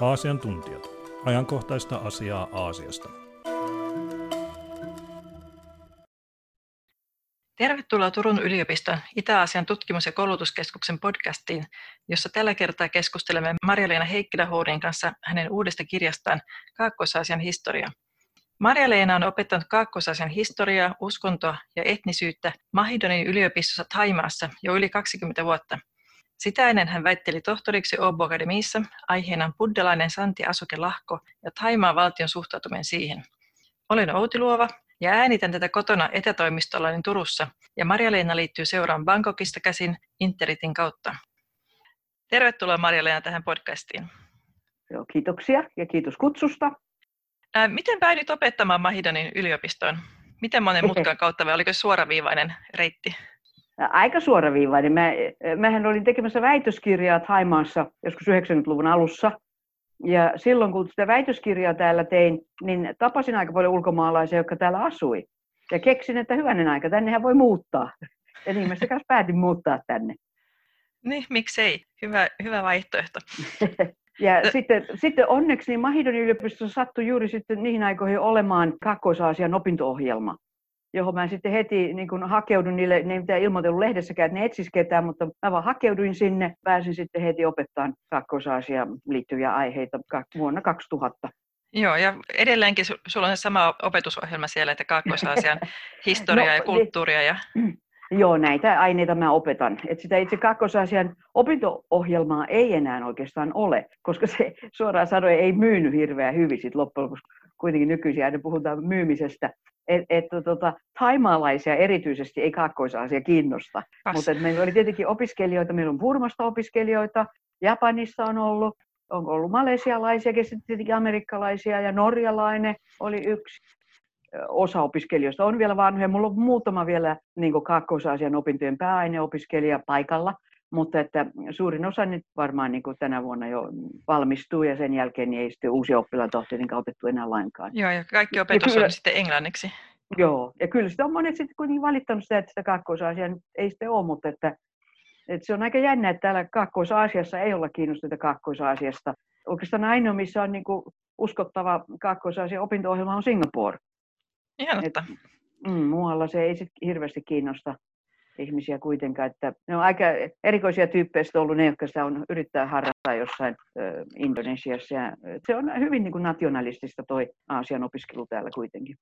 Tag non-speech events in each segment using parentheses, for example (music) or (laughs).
Aasian tuntijat. Ajankohtaista asiaa Aasiasta. Tervetuloa Turun yliopiston Itä-Aasian tutkimus- ja koulutuskeskuksen podcastiin, jossa tällä kertaa keskustelemme Marja-Leena heikkilä kanssa hänen uudesta kirjastaan Kaakkois-Aasian historia. Marja-Leena on opettanut Kaakkois-Aasian historiaa, uskontoa ja etnisyyttä Mahidonin yliopistossa Taimaassa jo yli 20 vuotta. Sitä ennen hän väitteli tohtoriksi Åbo Akademiissa aiheena buddhalainen Santi Asoke Lahko ja Taimaan valtion suhtautuminen siihen. Olen Outi Luova ja äänitän tätä kotona etätoimistollani Turussa ja Marja-Leena liittyy seuraan Bangkokista käsin Interitin kautta. Tervetuloa Marja-Leena tähän podcastiin. Joo, kiitoksia ja kiitos kutsusta. Ää, miten päädyit opettamaan Mahidonin yliopistoon? Miten monen (laughs) mutkan kautta vai oliko suoraviivainen reitti? Aika suoraviivainen. Mä, mähän olin tekemässä väitöskirjaa Haimaassa joskus 90-luvun alussa. Ja silloin kun sitä väitöskirjaa täällä tein, niin tapasin aika paljon ulkomaalaisia, jotka täällä asui. Ja keksin, että hyvänen aika, tännehän voi muuttaa. Ja niin mä kanssa päätin muuttaa tänne. Niin, miksei. Hyvä, hyvä vaihtoehto. (laughs) Ja sitten, sitten onneksi niin Mahidonin yliopistossa sattui juuri sitten niihin aikoihin olemaan Kakkois-Aasian opinto-ohjelma, johon mä sitten heti niin kun hakeudun niille, ne ei mitään ilmoitellut lehdessäkään, että ne etsis ketään, mutta mä vaan hakeuduin sinne, pääsin sitten heti opettamaan Kakkois-Aasiaan liittyviä aiheita vuonna 2000. Joo, ja edelleenkin sulla on sama opetusohjelma siellä, että Kaakkois-Aasian (laughs) historia no, ja kulttuuria. Ja... (clears throat) Joo, näitä aineita mä opetan. Et sitä itse kakkosasian opinto-ohjelmaa ei enää oikeastaan ole, koska se suoraan sanoen ei myynyt hirveän hyvin sit loppujen lopuksi. Kuitenkin nykyisin aina puhutaan myymisestä. Että et, tota, taimaalaisia erityisesti ei kaakkoisasia kiinnosta. Mutta meillä oli tietenkin opiskelijoita, meillä on Burmasta opiskelijoita, Japanissa on ollut, on ollut malesialaisia, tietenkin amerikkalaisia ja norjalainen oli yksi osa opiskelijoista on vielä vanhoja. Mulla on muutama vielä niin kaakkois-Aasian opintojen pääaineopiskelija paikalla, mutta että suurin osa nyt varmaan niin tänä vuonna jo valmistuu ja sen jälkeen niin ei sitten uusia oppilaita ole tietenkään otettu enää lainkaan. Joo, ja kaikki opetus kyllä, on sitten englanniksi. Joo, ja kyllä sitä on monet sitten kuitenkin valittanut sitä, että sitä kaakkois ei sitten ole, mutta että, että se on aika jännä, että täällä Kaakkois-Aasiassa ei olla kiinnostuneita Kaakkois-Aasiasta. Oikeastaan ainoa, missä on niin kuin uskottava Kaakkois-Aasian opinto-ohjelma on Singapore. Ihan Et, mm, muualla se ei sit hirveästi kiinnosta ihmisiä kuitenkaan. Että ne on aika erikoisia tyyppejä ollut ne, jotka sitä on yrittää harrastaa jossain ö, Indonesiassa. Ja, se on hyvin niin kuin nationalistista toi Aasian opiskelu täällä kuitenkin.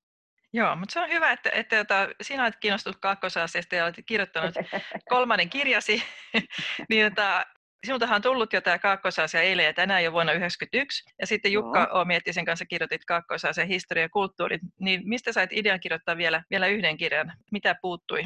Joo, mutta se on hyvä, että, että, että sinä olet kiinnostunut kakkosasiasta ja olet kirjoittanut (laughs) kolmannen kirjasi, (laughs) niin että sinultahan on tullut jo tämä Kaakkois-Aasia eilen ja tänään jo vuonna 1991. Ja sitten Jukka O. Miettisen kanssa kirjoitit kaakkois historia ja kulttuuri. Niin mistä sait idean kirjoittaa vielä, vielä yhden kirjan? Mitä puuttui?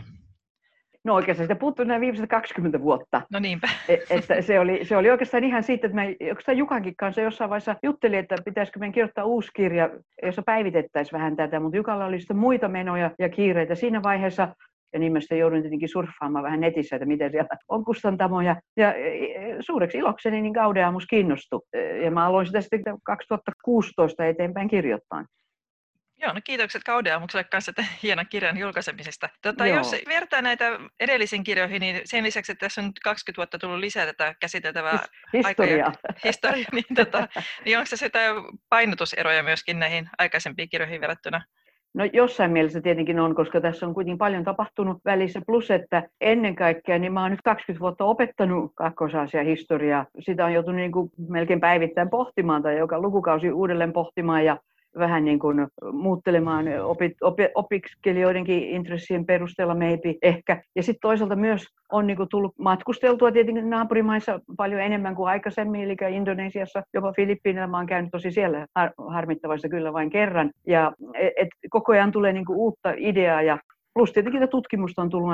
No oikeastaan sitä puuttui nämä viimeiset 20 vuotta. No niinpä. Et, että se, oli, se oli oikeastaan ihan siitä, että mä oikeastaan Jukankin kanssa jossain vaiheessa juttelin, että pitäisikö meidän kirjoittaa uusi kirja, jossa päivitettäisiin vähän tätä, mutta Jukalla oli sitten muita menoja ja kiireitä. Siinä vaiheessa ja niin mä joudun tietenkin surffaamaan vähän netissä, että miten siellä on kustantamoja. Ja e, e, suureksi ilokseni niin Gaudeamus kiinnostui. E, ja mä aloin sitä sitten 2016 eteenpäin kirjoittaa. Joo, no kiitokset Kaudeamukselle kanssa tämän (laughs) hienon kirjan julkaisemisesta. Tota, jos vertaa näitä edellisiin kirjoihin, niin sen lisäksi, että tässä on nyt 20 vuotta tullut lisää tätä käsiteltävää historiaa, (laughs) aika historia, niin, tota, niin onko se jotain painotuseroja myöskin näihin aikaisempiin kirjoihin verrattuna? No jossain mielessä tietenkin on, koska tässä on kuitenkin paljon tapahtunut välissä. Plus, että ennen kaikkea, niin mä oon nyt 20 vuotta opettanut kakkosasia historiaa. Sitä on joutunut niin kuin melkein päivittäin pohtimaan tai joka lukukausi uudelleen pohtimaan. Ja vähän niin kuin muuttelemaan opi, opi, opiskelijoidenkin intressien perusteella maybe ehkä. Ja sitten toisaalta myös on niin kuin tullut matkusteltua tietenkin naapurimaissa paljon enemmän kuin aikaisemmin, eli Indonesiassa, jopa Filippiinillä mä oon käynyt tosi siellä har, harmittavasti kyllä vain kerran. Ja et koko ajan tulee niin kuin uutta ideaa ja Plus tietenkin tutkimusta on tullut,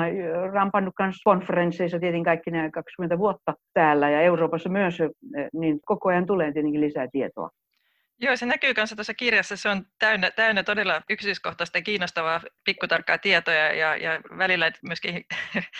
rampannut myös konferensseissa tietenkin kaikki nämä 20 vuotta täällä ja Euroopassa myös, niin koko ajan tulee tietenkin lisää tietoa. Joo, se näkyy myös tuossa kirjassa. Se on täynnä, täynnä todella yksityiskohtaista ja kiinnostavaa pikkutarkkaa tietoja ja, ja välillä myöskin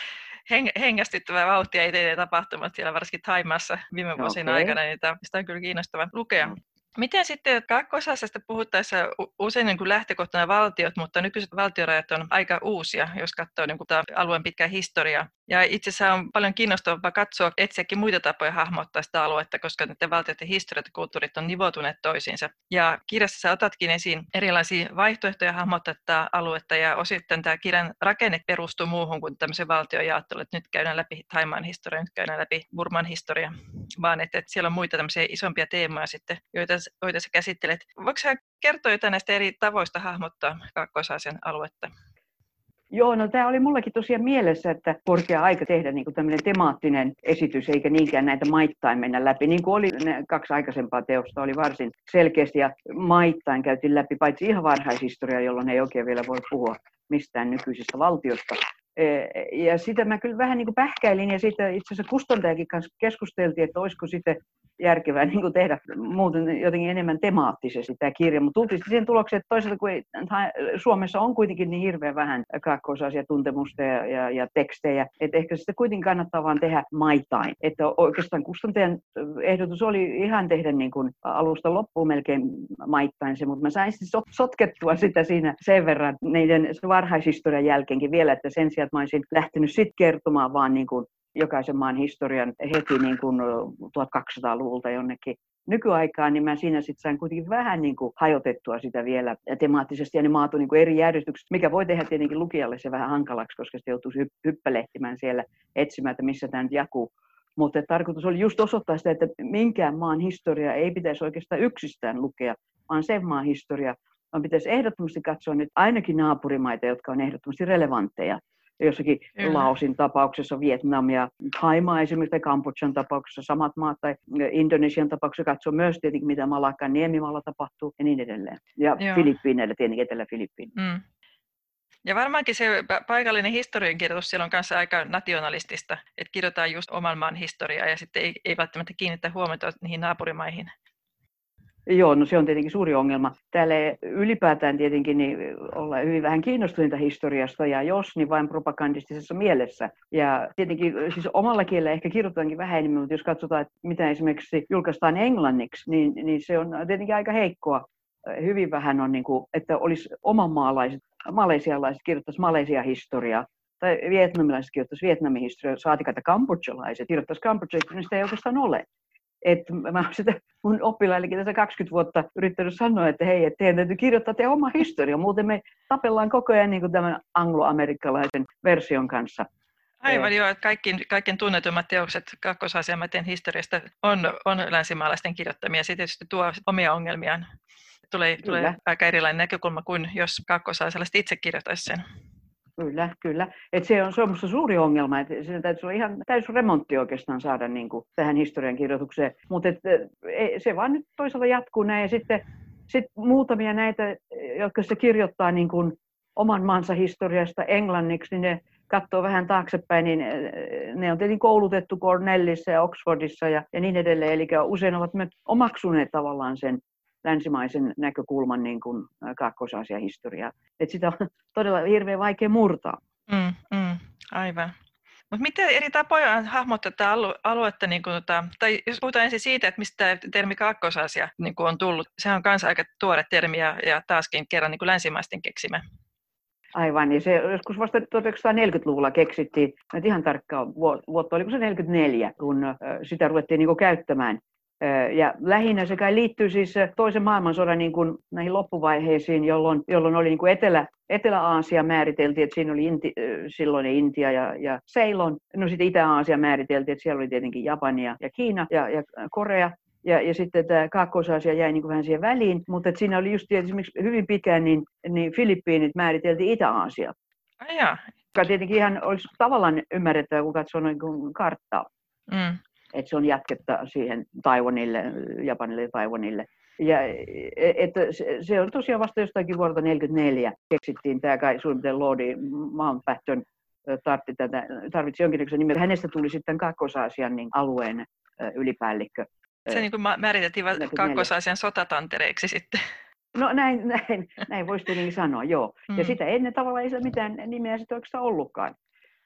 (laughs) hengästyttävää vauhtia etenee tapahtumat siellä varsinkin Taimassa viime vuosien okay. aikana, niin sitä on kyllä kiinnostava lukea. Miten sitten kakkosasiasta puhuttaessa usein niin kuin lähtökohtana valtiot, mutta nykyiset valtiorajat on aika uusia, jos katsoo niin kuin alueen pitkää historiaa. Ja itse asiassa on paljon kiinnostavampaa katsoa, etsiäkin muita tapoja hahmottaa sitä aluetta, koska näiden valtioiden historiat ja kulttuurit on nivoutuneet toisiinsa. Ja kirjassa sä otatkin esiin erilaisia vaihtoehtoja hahmottaa tätä aluetta, ja osittain tämä kirjan rakenne perustuu muuhun kuin tämmöisen valtiojaotteluun, että nyt käydään läpi Taimaan historia, nyt käydään läpi Burman historia, vaan että, että siellä on muita tämmöisiä isompia teemoja sitten, joita, joita sä käsittelet. Voiko sä kertoa jotain näistä eri tavoista hahmottaa Kaakkois-Aasian aluetta? Joo, no tämä oli mullakin tosiaan mielessä, että korkea aika tehdä niin tämmöinen temaattinen esitys, eikä niinkään näitä maittain mennä läpi. Niin kuin oli ne kaksi aikaisempaa teosta, oli varsin selkeästi ja maittain käytiin läpi, paitsi ihan varhaishistoria, jolloin ei oikein vielä voi puhua mistään nykyisestä valtiosta. Ja sitä mä kyllä vähän niin kuin pähkäilin ja sitten itse asiassa kustantajakin kanssa keskusteltiin, että olisiko sitten järkevää niin kuin tehdä muuten jotenkin enemmän temaattisesti tämä kirja, mutta tultiin siihen tulokseen, että toisaalta kun ei, Suomessa on kuitenkin niin hirveän vähän kaakkoisasiatuntemusta ja, ja, ja tekstejä, että ehkä sitä kuitenkin kannattaa vaan tehdä maitain. Että oikeastaan kustantajan ehdotus oli ihan tehdä niin kuin alusta loppuun melkein maittain se, mutta mä sain sotkettua sitä siinä sen verran niiden varhaishistorian jälkeenkin vielä, että sen sijaan, että mä olisin lähtenyt sitten kertomaan vaan niin kuin jokaisen maan historian heti niin kuin 1200-luvulta jonnekin nykyaikaan, niin mä siinä sitten sain kuitenkin vähän niin kuin hajotettua sitä vielä temaattisesti, ja ne maat on niin kuin eri järjestyksessä, mikä voi tehdä tietenkin lukijalle se vähän hankalaksi, koska se joutuu hyppälehtimään siellä etsimään, että missä tämä nyt jakuu. Mutta tarkoitus oli just osoittaa sitä, että minkään maan historia ei pitäisi oikeastaan yksistään lukea, vaan sen maan historia, vaan pitäisi ehdottomasti katsoa nyt ainakin naapurimaita, jotka on ehdottomasti relevantteja jossakin mm. Laosin tapauksessa Vietnam ja Thaimaa esimerkiksi, tai Kambodjan tapauksessa samat maat, tai Indonesian tapauksessa katsoa myös tietenkin, mitä Malakkan niemimaalla tapahtuu ja niin edelleen. Ja Joo. Filippiineillä tietenkin Etelä-Filippiin. Mm. Ja varmaankin se paikallinen historiankirjoitus siellä on kanssa aika nationalistista, että kirjoitetaan just oman maan historiaa ja sitten ei, ei välttämättä kiinnittää huomiota niihin naapurimaihin. Joo, no se on tietenkin suuri ongelma. Täällä ylipäätään tietenkin niin ollaan hyvin vähän kiinnostuneita historiasta, ja jos, niin vain propagandistisessa mielessä. Ja tietenkin siis omalla kielellä ehkä kirjoitetaankin vähän enemmän, mutta jos katsotaan, että mitä esimerkiksi julkaistaan englanniksi, niin, niin se on tietenkin aika heikkoa. Hyvin vähän on, niin kuin, että olisi omanmaalaiset, malesialaiset kirjoittaisi Malesia historiaa, tai vietnamilaiset kirjoittaisi Vietnamin historiaa, saatika, että kambodjalaiset kirjoittaisi Kambodjan, niin sitä ei oikeastaan ole että mä olen sitä mun oppilaillekin tässä 20 vuotta yrittänyt sanoa, että hei, että teidän täytyy kirjoittaa teidän oma historia, muuten me tapellaan koko ajan niin kuin tämän angloamerikkalaisen version kanssa. Aivan joo, että kaikki, kaikkein tunnetummat teokset kakkosasiamaiden historiasta on, on länsimaalaisten kirjoittamia. Se tietysti tuo omia ongelmiaan. Tulee, tulee aika erilainen näkökulma kuin jos kakkosasialaiset itse kirjoittaisi sen. Kyllä, kyllä. Et se on, on suuri ongelma, että siinä täytyy olla ihan täysin remontti oikeastaan saada niin kuin, tähän historiankirjoitukseen. Mutta e, se vaan nyt toisaalta jatkuu näin. Ja sitten sit muutamia näitä, jotka se kirjoittaa niin kuin, oman maansa historiasta englanniksi, niin ne katsoo vähän taaksepäin, niin ne on tietenkin koulutettu Cornellissa ja Oxfordissa ja, ja niin edelleen. Eli usein ovat myös omaksuneet tavallaan sen länsimaisen näkökulman niin kuin kaakkois historiaa. Et sitä on todella hirveän vaikea murtaa. Mm, mm, aivan. Mutta miten eri tapoja hahmottaa tätä aluetta, niin kun, tota, tai jos puhutaan ensin siitä, että mistä termi kaakkoisasia niin on tullut, sehän on myös aika tuore termi ja, ja taaskin kerran niin länsimaisten keksimä. Aivan, niin se joskus vasta 1940-luvulla keksittiin, että ihan tarkkaan vuotta, oliko se 44, kun sitä ruvettiin niin käyttämään ja lähinnä se kai liittyy siis toisen maailmansodan niin kuin näihin loppuvaiheisiin, jolloin, jolloin oli niin kuin Etelä, Etelä-Aasia määriteltiin, että siinä oli Inti, silloin Intia ja, ja Ceylon. No sitten Itä-Aasia määriteltiin, että siellä oli tietenkin Japania ja Kiina ja, ja Korea. Ja, ja sitten tämä Kaakkois-Aasia jäi niin kuin vähän siihen väliin, mutta että siinä oli just esimerkiksi hyvin pitkään, niin, niin Filippiinit määriteltiin Itä-Aasia. Ja. Joka tietenkin ihan olisi tavallaan ymmärrettävä, kun katsoo noin karttaa. Mm että se on jatketta siihen Taiwanille, Japanille ja Taiwanille. Ja, e, että se on tosiaan vasta jostakin vuodelta 1944 keksittiin tämä kai suunnitelma Lordi Mountbatten tarvitsi, tätä, tarvitsi jonkinlaisen nimen. Hänestä tuli sitten Kaakkois-Aasian niin alueen ylipäällikkö. Se niin kuin määriteltiin Kaakkois-Aasian sotatantereiksi sitten. No näin, (laughs) näin, näin voisi tietenkin sanoa, joo. Mm. Ja sitä ennen tavallaan ei mitään nimeä sitten oikeastaan ollutkaan.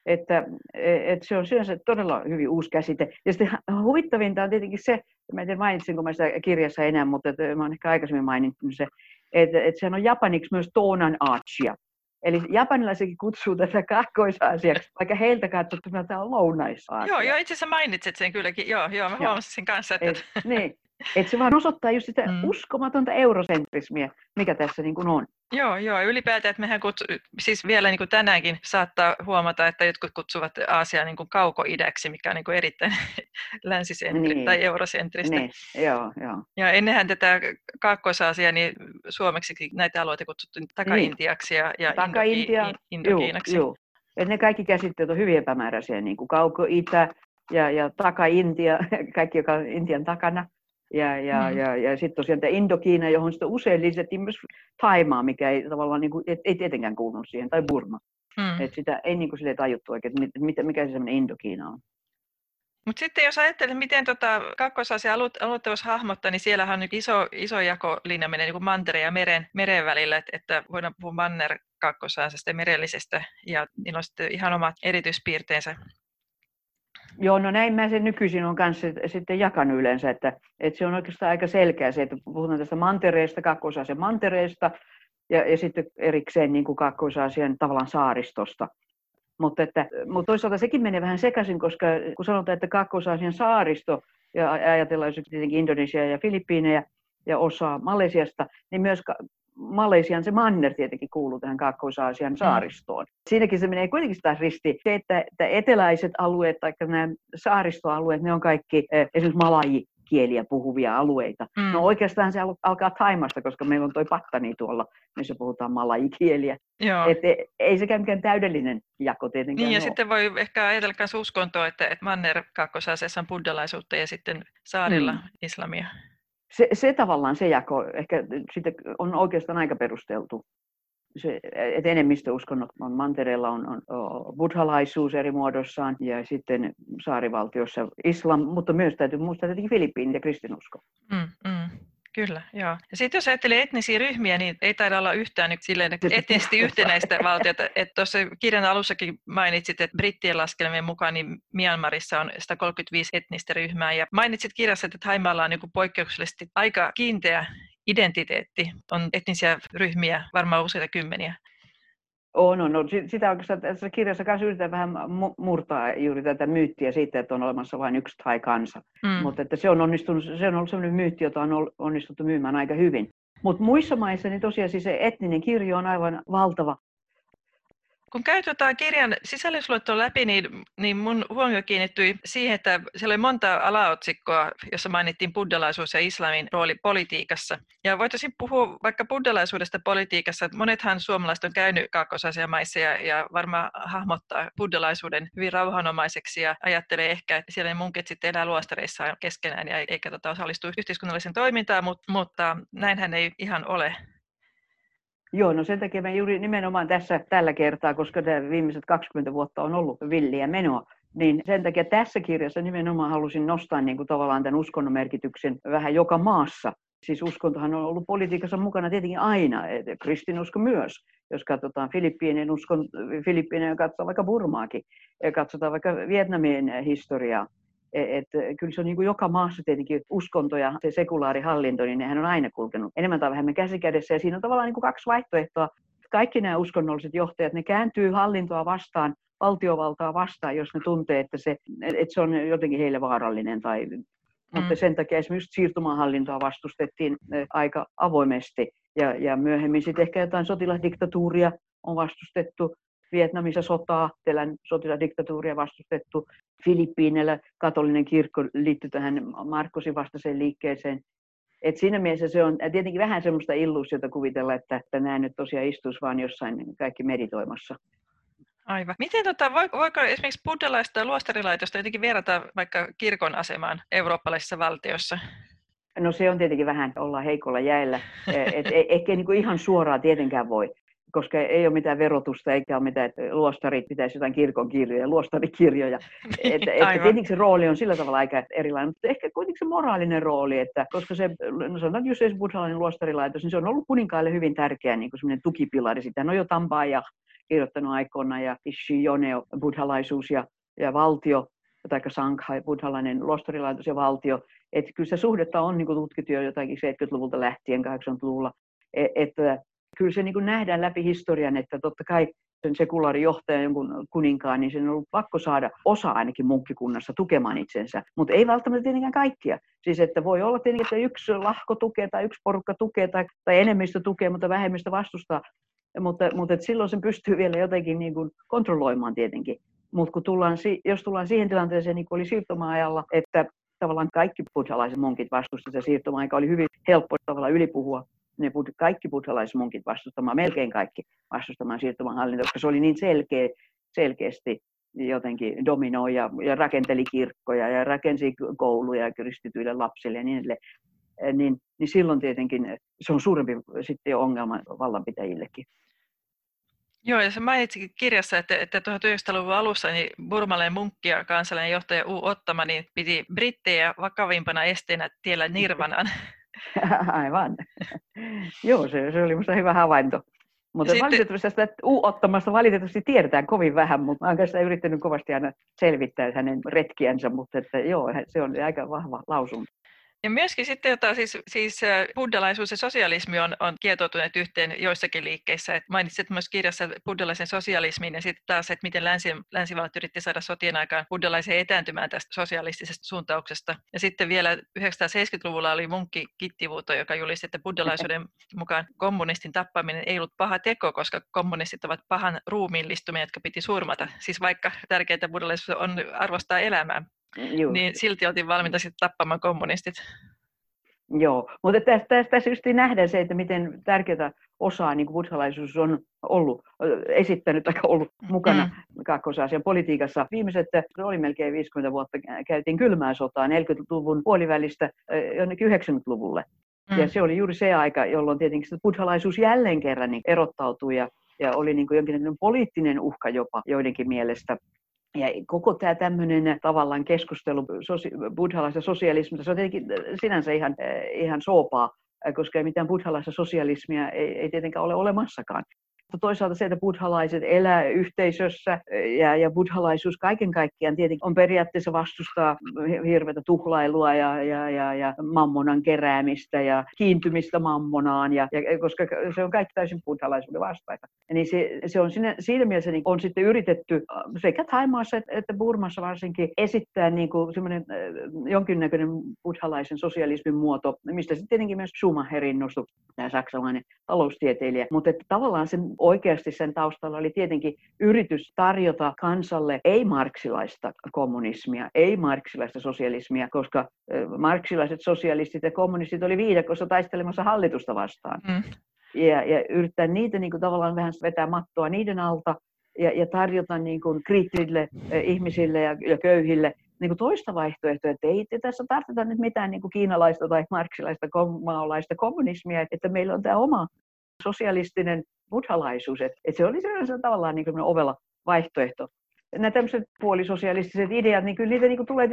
Että, että se on sinänsä todella hyvin uusi käsite. Ja sitten huvittavinta on tietenkin se, mä en tiedä mainitsinko mä sitä kirjassa enää, mutta että mä olen ehkä aikaisemmin maininnut se, että, että sehän on japaniksi myös Tonan Archia. Eli japanilaisetkin kutsuu tätä kaakkois-Aasiaksi, vaikka heiltä katsottuna tämä on lounais Joo, joo, itse asiassa mainitsit sen kylläkin. Joo, joo mä huomasin sen kanssa. Että... Et, niin, (laughs) et se vaan osoittaa just sitä mm. uskomatonta eurosentrismiä, mikä tässä niin kuin on. Joo, joo. Ylipäätään, että mehän kutsu, siis vielä niin kuin tänäänkin saattaa huomata, että jotkut kutsuvat Aasiaa niin kuin kaukoidäksi, mikä on niin kuin erittäin (laughs) länsisentri niin. tai eurosentristä. Niin, joo, joo. Ja ennenhän tätä kaakkois-Aasiaa, niin suomeksi näitä alueita kutsuttiin taka-Intiaksi ja, ja taka-Intia, Indokiinaksi. Joo, joo. Et ne kaikki käsitteet on hyvin epämääräisiä, niin kuin kauko-itä ja, ja taka-Intia, (laughs) kaikki joka on Intian takana. Ja, ja, mm. ja, ja sitten tosiaan tämä Indokiina, johon sitten usein lisättiin myös Taimaa, mikä ei tavallaan niin kuin, et, ei tietenkään kuulunut siihen, tai Burma. Mm. Et sitä ei niin kuin sille tajuttu oikein, että mit, mikä se semmoinen Indokiina on. Mutta sitten jos ajattelee, miten tota kakkosasia aluetta voisi hahmottaa, niin siellähän on iso, iso jakolinja menee niin mantereen ja meren, meren välillä, että, että voidaan puhua manner kakkosasiasta ja merellisestä, ja niillä on sitten ihan omat erityispiirteensä. Joo, no näin mä sen nykyisin on kanssa sitten jakanut yleensä, että, että se on oikeastaan aika selkeä se, että puhutaan tästä mantereesta, kakkosasian mantereesta ja, ja sitten erikseen niin kuin kakkosasian tavallaan saaristosta. Mutta, että, mutta toisaalta sekin menee vähän sekaisin, koska kun sanotaan, että kakkosasian saaristo, ja ajatellaan tietenkin Indonesia ja Filippiinejä ja osa Malesiasta, niin myös Malesian se manner tietenkin kuuluu tähän Kaakkois-Aasian mm. saaristoon. Mm. Siinäkin se menee kuitenkin taas risti. Se, että, että eteläiset alueet tai nämä saaristoalueet, ne on kaikki eh, esimerkiksi malaji kieliä puhuvia alueita. Mm. No oikeastaan se alkaa Taimasta, koska meillä on toi Pattani tuolla, missä puhutaan malajikieliä. Et e, ei sekään mikään täydellinen jako tietenkään Niin ja ole. sitten voi ehkä ajatella myös uskontoa, että, että Manner kakkosasiassa on buddhalaisuutta ja sitten saarilla mm. islamia se, se tavallaan se jako ehkä sitten on oikeastaan aika perusteltu. Se, että enemmistöuskonnot on mantereella on, on, on buddhalaisuus eri muodossaan ja sitten saarivaltiossa islam, mutta myös täytyy muistaa tietenkin Filippiinit ja kristinusko. Mm, mm. Kyllä, joo. Ja sitten jos ajattelee etnisiä ryhmiä, niin ei taida olla yhtään nyt silleen etnisesti yhtenäistä valtiota. Että tuossa kirjan alussakin mainitsit, että brittien laskelmien mukaan niin Myanmarissa on 135 etnistä ryhmää. Ja mainitsit kirjassa, että Haimaalla on niin poikkeuksellisesti aika kiinteä identiteetti. On etnisiä ryhmiä, varmaan useita kymmeniä. On, on, on. Sitä oikeastaan tässä kirjassa kanssa yritetään vähän murtaa juuri tätä myyttiä siitä, että on olemassa vain yksi tai kansa. Mm. Mutta että se on, onnistunut, se on ollut sellainen myytti, jota on onnistuttu myymään aika hyvin. Mutta muissa maissa niin tosiaan siis se etninen kirjo on aivan valtava kun käy tuota kirjan sisällysluettelua läpi, niin, niin mun huomio kiinnittyi siihen, että siellä oli monta alaotsikkoa, jossa mainittiin buddhalaisuus ja islamin rooli politiikassa. Ja voitaisiin puhua vaikka buddhalaisuudesta politiikassa, monethan suomalaiset on käynyt kaakkois maissa ja, ja varmaan hahmottaa buddhalaisuuden hyvin rauhanomaiseksi ja ajattelee ehkä, että siellä ne munkit sitten elää luostareissa keskenään ja eikä tota osallistu yhteiskunnalliseen toimintaan, mutta, mutta näinhän ei ihan ole. Joo, no sen takia me juuri nimenomaan tässä tällä kertaa, koska tämä viimeiset 20 vuotta on ollut villiä menoa, niin sen takia tässä kirjassa nimenomaan halusin nostaa niin kuin tavallaan tämän uskonnon merkityksen vähän joka maassa. Siis uskontohan on ollut politiikassa mukana tietenkin aina, kristinusko myös. Jos katsotaan Filippiinien uskon, Filippiinien katsotaan vaikka Burmaakin, katsotaan vaikka Vietnamin historiaa, et, kyllä se on niin kuin joka maassa tietenkin uskonto ja se sekulaarihallinto, niin nehän on aina kulkenut enemmän tai vähemmän käsikädessä. Ja siinä on tavallaan niin kuin kaksi vaihtoehtoa. Kaikki nämä uskonnolliset johtajat, ne kääntyy hallintoa vastaan, valtiovaltaa vastaan, jos ne tuntee, että se, että se on jotenkin heille vaarallinen. Tai, mm. Mutta sen takia esimerkiksi siirtomahallintoa vastustettiin aika avoimesti. Ja, ja myöhemmin sitten ehkä jotain sotilasdiktatuuria on vastustettu. Vietnamissa sotaa, Telän sotilasdiktatuuria vastustettu. Filippiineillä katolinen kirkko liittyi tähän Markkosin vastaiseen liikkeeseen. Et siinä mielessä se on tietenkin vähän semmoista illuusiota kuvitella, että, että nämä nyt tosiaan istuisi vaan jossain kaikki meditoimassa. Aivan. Miten tota, voiko esimerkiksi buddhalaista ja luostarilaitosta jotenkin verrata vaikka kirkon asemaan eurooppalaisissa valtioissa? No se on tietenkin vähän olla heikolla jäillä. (laughs) Et, et, ehkä niin kuin ihan suoraan tietenkään voi koska ei ole mitään verotusta eikä ole mitään, että luostarit pitäisi jotain kirkon kirjoja, luostarikirjoja. (laughs) Niin, että, että tietenkin se rooli on sillä tavalla aika erilainen, mutta ehkä kuitenkin se moraalinen rooli, että koska se, no sanotaan, jos se buddhalainen luostarilaitos, niin se on ollut kuninkaille hyvin tärkeä niin kuin tukipilari. Sitä on jo Tampaa kirjoittanut aikoina ja Ishi Joneo, buddhalaisuus ja, ja valtio, tai Sangha, buddhalainen luostarilaitos ja valtio. Että kyllä se suhdetta on niin tutkittu jo jotakin 70-luvulta lähtien, 80-luvulla. E, että kyllä se niin kuin nähdään läpi historian, että totta kai sen sekulaarijohtajan jonkun kuninkaan, niin sen on ollut pakko saada osa ainakin munkkikunnassa tukemaan itsensä, mutta ei välttämättä tietenkään kaikkia. Siis että voi olla tietenkin, että yksi lahko tukee tai yksi porukka tukee tai, tai enemmistö tukee, mutta vähemmistö vastustaa. Mutta, mutta silloin sen pystyy vielä jotenkin niin kuin kontrolloimaan tietenkin. Mutta tullaan, jos tullaan siihen tilanteeseen, niin kuin oli siirtomaajalla, että tavallaan kaikki buddhalaiset munkit vastustivat siirtomaa, oli hyvin helppo tavallaan ylipuhua ne kaikki buddhalaismunkit vastustamaan, melkein kaikki vastustamaan siirtomahallintoa, koska se oli niin selkeä, selkeästi jotenkin dominoi ja, ja rakenteli kirkkoja ja rakensi kouluja kristityille lapsille ja niin edelleen. Niin, niin silloin tietenkin se on suurempi sitten ongelma vallanpitäjillekin. Joo, ja se mainitsikin kirjassa, että, että 1900-luvun alussa niin burmalainen munkki ja kansallinen johtaja U. Ottama niin piti brittejä vakavimpana esteenä tiellä Nirvanaan. (laughs) Aivan. Joo, se, se oli minusta hyvä havainto. Mutta Sitten... valitettavasti tästä U-ottamasta valitettavasti tiedetään kovin vähän, mutta olen kanssa yrittänyt kovasti aina selvittää hänen retkiänsä, mutta että joo, se on aika vahva lausunto. Ja myöskin sitten, jota siis, siis äh, buddhalaisuus ja sosialismi on, on kietoutuneet yhteen joissakin liikkeissä. Et mainitsit myös kirjassa buddhalaisen sosialismin ja sitten taas, että miten länsi, länsivallat yritti saada sotien aikaan buddhalaisen etääntymään tästä sosialistisesta suuntauksesta. Ja sitten vielä 1970-luvulla oli munkki Kittivuuto, joka julisti, että buddhalaisuuden mukaan kommunistin tappaminen ei ollut paha teko, koska kommunistit ovat pahan ruumiillistumia, jotka piti surmata. Siis vaikka tärkeintä buddhalaisuus on arvostaa elämää, Juu. niin silti oltiin valmiita sitten tappamaan kommunistit. Joo, mutta tässä, tässä, tässä just nähdään se, että miten tärkeää osaa niin buddhalaisuus on ollut, esittänyt tai ollut mukana mm. Kaakkois-Aasian politiikassa. Viimeiset, se oli melkein 50 vuotta, käytiin kylmää sotaa 40-luvun puolivälistä jonnekin 90-luvulle. Mm. Ja se oli juuri se aika, jolloin tietenkin buddhalaisuus jälleen kerran niin erottautui ja, ja oli niin kuin jonkinlainen poliittinen uhka jopa joidenkin mielestä. Ja koko tämä tämmöinen tavallaan keskustelu sosi- buddhalaisesta sosialismista, se on tietenkin sinänsä ihan, ihan soopaa, koska ei mitään buddhalaista sosialismia ei, ei tietenkään ole olemassakaan. Mutta toisaalta se, että buddhalaiset elää yhteisössä ja, ja buddhalaisuus kaiken kaikkiaan tietenkin on periaatteessa vastustaa hirveätä tuhlailua ja, ja, ja, ja mammonan keräämistä ja kiintymistä mammonaan, ja, ja, koska se on kaikki täysin buddhalaisuuden vastaista. Niin se, se on siinä, siinä mielessä niin on sitten yritetty sekä Taimaassa että, Burmassa varsinkin esittää niin kuin jonkinnäköinen buddhalaisen sosialismin muoto, mistä sitten tietenkin myös Schumacherin nostui tämä saksalainen taloustieteilijä, mutta että tavallaan sen oikeasti sen taustalla oli tietenkin yritys tarjota kansalle ei-marksilaista kommunismia, ei-marksilaista sosialismia, koska marksilaiset sosialistit ja kommunistit oli viidakossa taistelemassa hallitusta vastaan. Mm. Ja, ja yrittää niitä niin kuin, tavallaan vähän vetää mattoa niiden alta ja, ja tarjota niin kuin, kriittisille ihmisille ja, ja köyhille niin kuin toista vaihtoehtoa, että ei tässä tarvita nyt mitään niin kuin kiinalaista tai marksilaista maalaista kommunismia, että meillä on tämä oma sosialistinen buddhalaisuus, että, että se oli sellainen tavallaan niin ovella vaihtoehto. Nämä tämmöiset puolisosialistiset ideat, niin kyllä niitä niin tulee,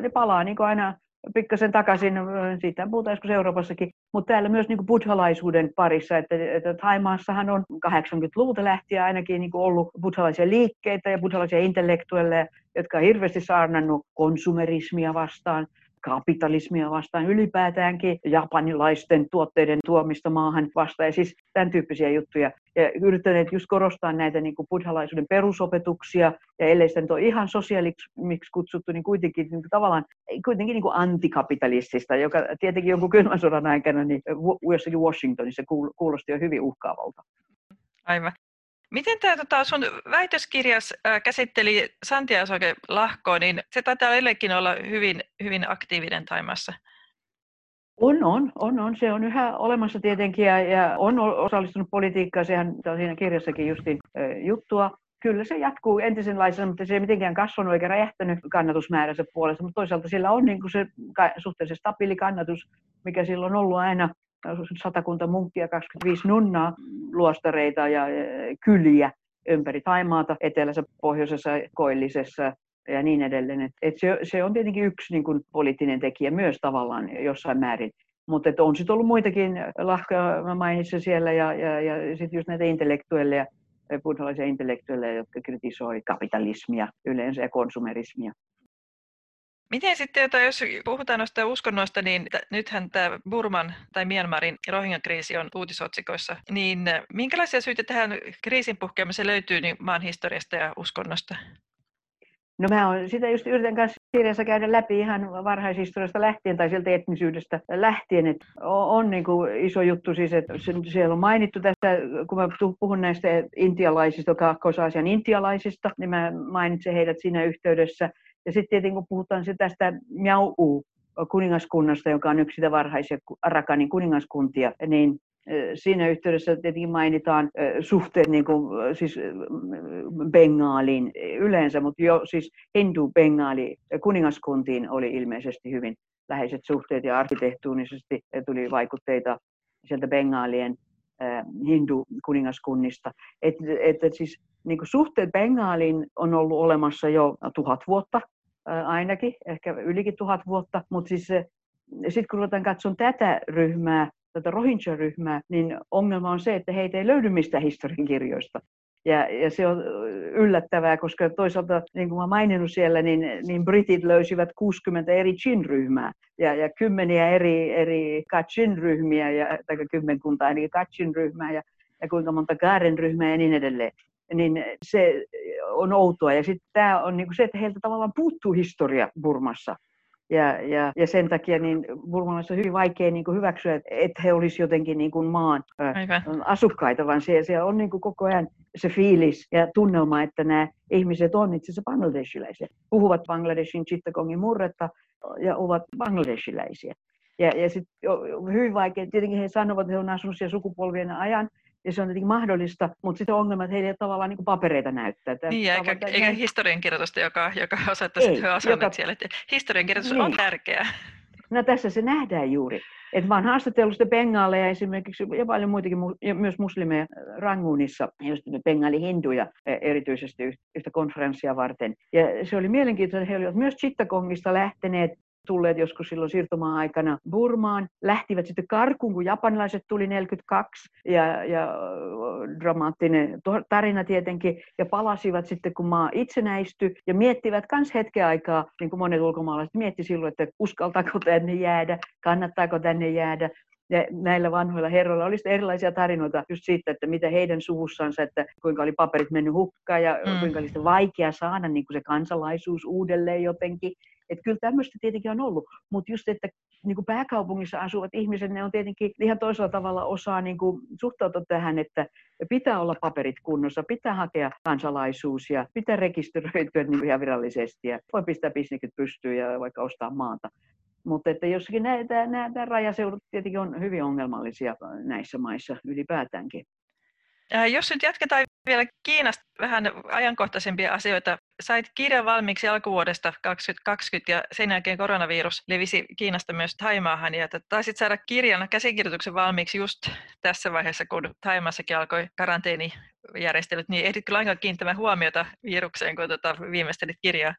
ne palaa niin aina pikkasen takaisin, siitä puhutaan joskus Euroopassakin, mutta täällä myös niin buddhalaisuuden parissa, että, että Thaimaassahan on 80-luvulta lähtien ainakin niin ollut buddhalaisia liikkeitä ja buddhalaisia intellektuelleja, jotka on hirveästi saarnannut konsumerismia vastaan, kapitalismia vastaan ylipäätäänkin, japanilaisten tuotteiden tuomista maahan vastaan ja siis tämän tyyppisiä juttuja. Ja yrittäneet just korostaa näitä niin kuin buddhalaisuuden perusopetuksia ja ellei sitä ole ihan sosiaaliksi kutsuttu, niin kuitenkin niin kuin tavallaan kuitenkin niin kuin antikapitalistista, joka tietenkin jonkun kylmän sodan aikana niin Washingtonissa kuulosti jo hyvin uhkaavalta. Aivan. Miten tämä tota, sun väitöskirjas äh, käsitteli Santiagoke lahkoa, niin se taitaa edelleenkin olla hyvin, hyvin aktiivinen Taimassa. On, on, on, on. Se on yhä olemassa tietenkin ja, ja on osallistunut politiikkaan. Sehän on siinä kirjassakin justin äh, juttua. Kyllä se jatkuu entisenlaisena, mutta se ei mitenkään kasvanut eikä räjähtänyt kannatusmääränsä puolesta, mutta toisaalta sillä on niin kuin se suhteellisen stabiili kannatus, mikä silloin on ollut aina satakunta munkkia, 25 nunnaa, luostareita ja kyliä ympäri Taimaata, etelässä, pohjoisessa, koillisessa ja niin edelleen. Et, se, se on tietenkin yksi niin kuin, poliittinen tekijä myös tavallaan jossain määrin. Mutta on sitten ollut muitakin, Lahka mä mainitsin siellä, ja, ja, ja sitten just näitä intellektuelleja, buddhalaisia intellektuelleja, jotka kritisoi kapitalismia yleensä ja konsumerismia. Miten sitten, jos puhutaan noista uskonnoista, niin nythän tämä Burman tai Myanmarin Rohingya-kriisi on uutisotsikoissa, niin minkälaisia syitä tähän kriisin puhkeamiseen löytyy niin maan historiasta ja uskonnosta? No mä on, sitä just yritän kanssa kirjassa käydä läpi ihan varhaishistoriasta lähtien tai sieltä etnisyydestä lähtien, että on, on niin kuin iso juttu siis, että siellä on mainittu tässä, kun mä puhun näistä intialaisista, kaakkois-Aasian intialaisista, niin mä mainitsen heidät siinä yhteydessä. Ja sitten tietenkin kun puhutaan tästä Miau kuningaskunnasta, joka on yksi sitä varhaisia Arakanin kuningaskuntia, niin Siinä yhteydessä tietenkin mainitaan suhteet niin kuin, siis Bengaaliin yleensä, mutta jo siis hindu-bengaali kuningaskuntiin oli ilmeisesti hyvin läheiset suhteet ja arkkitehtuurisesti tuli vaikutteita sieltä Bengaalien hindu-kuningaskunnista. Että et, siis niin kuin suhteet Bengaaliin on ollut olemassa jo tuhat vuotta ainakin, ehkä ylikin tuhat vuotta, mutta siis sitten kun ruvetaan katsomaan tätä ryhmää, tätä Rohingya-ryhmää, niin ongelma on se, että heitä ei löydy mistään historiankirjoista. Ja, ja se on yllättävää, koska toisaalta, niin kuin mä maininnut siellä, niin, niin britit löysivät 60 eri Chin-ryhmää ja, ja kymmeniä eri, eri Kachin-ryhmiä, ja, tai kymmenkunta ainakin Kachin-ryhmää ja, ja kuinka monta Garen-ryhmää ja niin edelleen. Niin se on outoa. Ja sitten tämä on niin kuin se, että heiltä tavallaan puuttuu historia Burmassa. Ja, ja, ja sen takia niin burmalaisissa on hyvin vaikea niin kuin hyväksyä, että he olisivat jotenkin niin kuin maan Aivan. asukkaita, vaan siellä, siellä on niin kuin koko ajan se fiilis ja tunnelma, että nämä ihmiset on itse asiassa bangladeshiläisiä. Puhuvat Bangladeshin chittagongin murretta ja ovat bangladeshiläisiä. Ja, ja sitten hyvin vaikea, tietenkin he sanovat, että he ovat asuneet siellä sukupolvien ajan, ja se on tietenkin mahdollista, mutta sitten ongelma, että heillä ei tavallaan niin papereita näyttää. niin, eikä, eikä historiankirjoitusta, joka, joka osoittaa, että he ovat joka... siellä. Että historiankirjoitus niin. on tärkeää. No tässä se nähdään juuri. Et mä oon haastatellut sitä bengaaleja esimerkiksi ja paljon muitakin, ja myös muslimeja Rangunissa, just bengaali-hinduja e, erityisesti yhtä konferenssia varten. Ja se oli mielenkiintoista, he olivat myös Chittagongista lähteneet tulleet joskus silloin siirtomaa-aikana Burmaan, lähtivät sitten karkuun, kun japanilaiset tuli 42, ja, ja dramaattinen tarina tietenkin, ja palasivat sitten, kun maa itsenäistyi, ja miettivät myös hetken aikaa, niin kuin monet ulkomaalaiset mietti silloin, että uskaltaako tänne jäädä, kannattaako tänne jäädä, ja näillä vanhoilla herroilla oli erilaisia tarinoita just siitä, että mitä heidän suvussansa, että kuinka oli paperit mennyt hukkaan ja mm. kuinka oli vaikea saada niin kuin se kansalaisuus uudelleen jotenkin. Että kyllä tämmöistä tietenkin on ollut, mutta just, että niin kuin pääkaupungissa asuvat ihmiset, ne on tietenkin ihan toisella tavalla osaa niin kuin suhtautua tähän, että pitää olla paperit kunnossa, pitää hakea kansalaisuus ja pitää rekisteröityä niin ihan virallisesti ja voi pistää bisnekset pystyyn ja vaikka ostaa maata. Mutta että jossakin näitä rajaseudut tietenkin on hyvin ongelmallisia näissä maissa ylipäätäänkin. Jos nyt jatketaan vielä Kiinasta vähän ajankohtaisempia asioita. Sait kirjan valmiiksi alkuvuodesta 2020 ja sen jälkeen koronavirus levisi Kiinasta myös Taimaahan. Ja taisit saada kirjan käsikirjoituksen valmiiksi just tässä vaiheessa, kun Taimaassakin alkoi karanteenijärjestelyt, niin ehditkö lainkaan kiinnittämään huomiota virukseen, kun tuota viimeistelit kirjaa?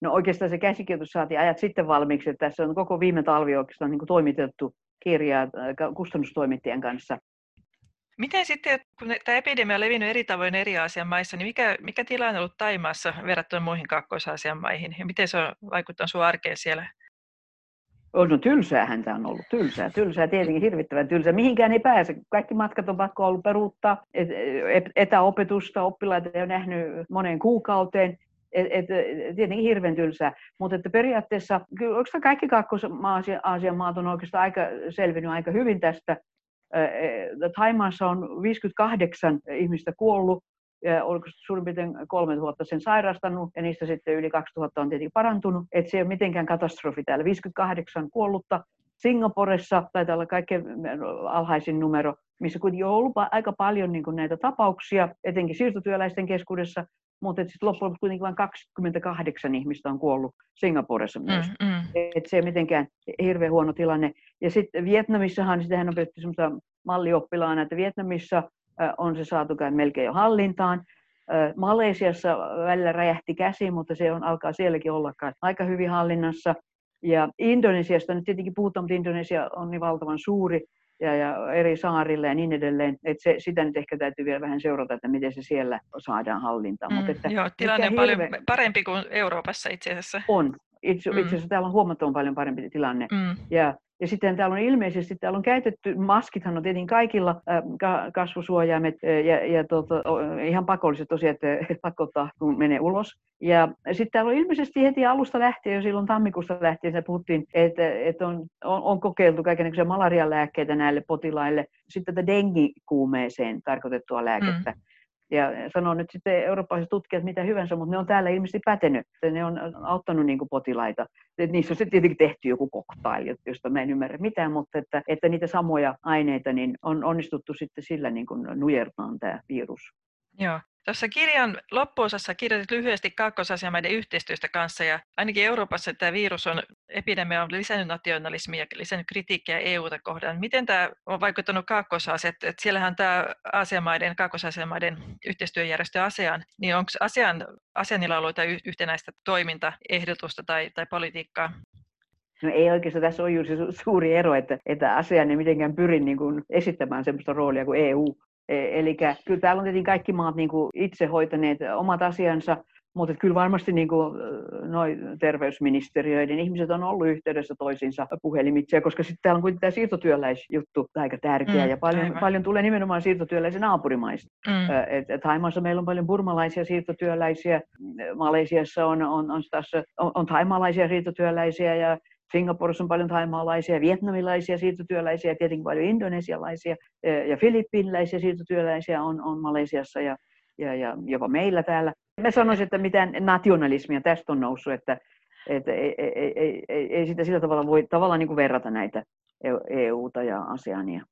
No oikeastaan se käsikirjoitus saatiin ajat sitten valmiiksi, että tässä on koko viime talvi oikeastaan niin toimitettu kirjaa kustannustoimittajan kanssa. Miten sitten, kun tämä epidemia on levinnyt eri tavoin eri Aasian maissa, niin mikä, mikä tilanne on ollut Taimaassa verrattuna muihin Kaakkois-Aasian maihin? Ja miten se on vaikuttanut sinun arkeen siellä? On, no tylsäähän tämä on ollut, tylsää, tylsää, tietenkin hirvittävän tylsää. Mihinkään ei pääse, kaikki matkat on pakko ollut peruuttaa, et, etäopetusta, oppilaita ei ole nähnyt moneen kuukauteen, et, et, tietenkin hirveän tylsää, mutta että periaatteessa kyllä oikeastaan kaikki Kaakkois-Aasian maat on oikeastaan aika selvinnyt aika hyvin tästä, Taimaassa on 58 ihmistä kuollut, ja oliko suurin piirtein 3000 sen sairastanut, ja niistä sitten yli 2000 on tietenkin parantunut. Että se ei ole mitenkään katastrofi täällä. 58 kuollutta. Singaporessa taitaa olla kaikkein alhaisin numero, missä kuitenkin on ollut aika paljon niin näitä tapauksia, etenkin siirtotyöläisten keskuudessa, mutta sitten loppujen lopuksi kuitenkin vain 28 ihmistä on kuollut Singaporessa myös. Mm, mm. Et se ei mitenkään hirveän huono tilanne. Ja sitten Vietnamissahan, sitähän on pidetty semmoista mallioppilaana, että Vietnamissa on se saatu melkein jo hallintaan. Malesiassa välillä räjähti käsi, mutta se on, alkaa sielläkin olla aika hyvin hallinnassa. Ja Indonesiasta nyt tietenkin puhutaan, mutta Indonesia on niin valtavan suuri, ja, ja eri saarille ja niin edelleen. Et se, sitä nyt ehkä täytyy vielä vähän seurata, että miten se siellä saadaan hallintaan. Mm, Mut että joo, tilanne on paljon parempi kuin Euroopassa itse asiassa. On, Itse, Mm. itse asiassa täällä on huomattavan paljon parempi tilanne. Mm. Ja, ja sitten täällä on ilmeisesti, täällä on käytetty, maskithan on tietenkin kaikilla äh, ka- kasvosuojaimet äh, ja, ja tota, ihan pakolliset tosiaan, että et pakko ottaa, kun menee ulos. Ja sitten täällä on ilmeisesti heti alusta lähtien, jo silloin tammikuusta lähtien, se puhuttiin, että, että on, on, on kokeiltu kaikenlaisia malarian lääkkeitä näille potilaille, sitten tätä dengikuumeeseen tarkoitettua lääkettä. Mm. Ja sanoo nyt sitten eurooppalaiset tutkijat mitä hyvänsä, mutta ne on täällä ilmeisesti pätenyt. Ne on auttanut niin kuin potilaita. Et niissä on sitten tietenkin tehty joku koktaili, josta mä en ymmärrä mitään, mutta että, että niitä samoja aineita niin on onnistuttu sitten sillä niin kuin nujertaan tämä virus. Joo. Tuossa kirjan loppuosassa kirjoitit lyhyesti kaakkoisasiamaiden yhteistyöstä kanssa ja ainakin Euroopassa tämä virus on, epidemia on lisännyt nationalismia ja lisännyt kritiikkiä EUta kohtaan. Miten tämä on vaikuttanut kaakkois että Siellähän tämä Aasiamaiden, kaakkoisasiamaiden yhteistyöjärjestö ASEAN, niin onko ASEAN, ASEANilla ollut yhtenäistä toimintaehdotusta tai, tai politiikkaa? No ei oikeastaan, tässä on juuri se su- suuri ero, että, että ASEAN ei mitenkään pyri niin kuin esittämään sellaista roolia kuin EU. Eli kyllä täällä on tietenkin kaikki maat niin kuin itse hoitaneet omat asiansa, mutta kyllä varmasti niin kuin, noi terveysministeriöiden ihmiset on ollut yhteydessä toisiinsa puhelimitse, koska sitten täällä on kuitenkin tämä siirtotyöläisjuttu aika tärkeä Mm, ja paljon, aivan. paljon tulee nimenomaan siirtotyöläisiä naapurimaista. Mm. Et, et meillä on paljon burmalaisia siirtotyöläisiä, Malesiassa on, on, on, taas, on, on taimaalaisia siirtotyöläisiä ja Singaporessa on paljon thaimaalaisia, vietnamilaisia siirtotyöläisiä, tietenkin paljon indonesialaisia ja filippiiniläisiä siirtotyöläisiä on, on Malesiassa ja, ja, ja jopa meillä täällä. Mä sanoisin, että mitään nationalismia tästä on noussut, että, että ei, ei, ei, ei, sitä sillä tavalla voi tavallaan niin kuin verrata näitä EUta ja ASEANia.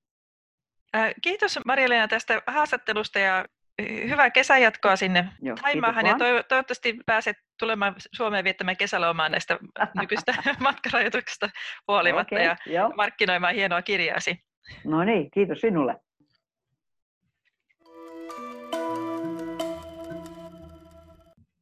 Kiitos Marja-Leena tästä haastattelusta ja hyvää kesänjatkoa sinne Joo, Taimaahan ja toiv- toivottavasti pääset tulemaan Suomeen viettämään kesälomaa näistä (laughs) nykyistä (laughs) matkarajoituksista huolimatta Okei, ja joo. markkinoimaan hienoa kirjaasi. No niin, kiitos sinulle.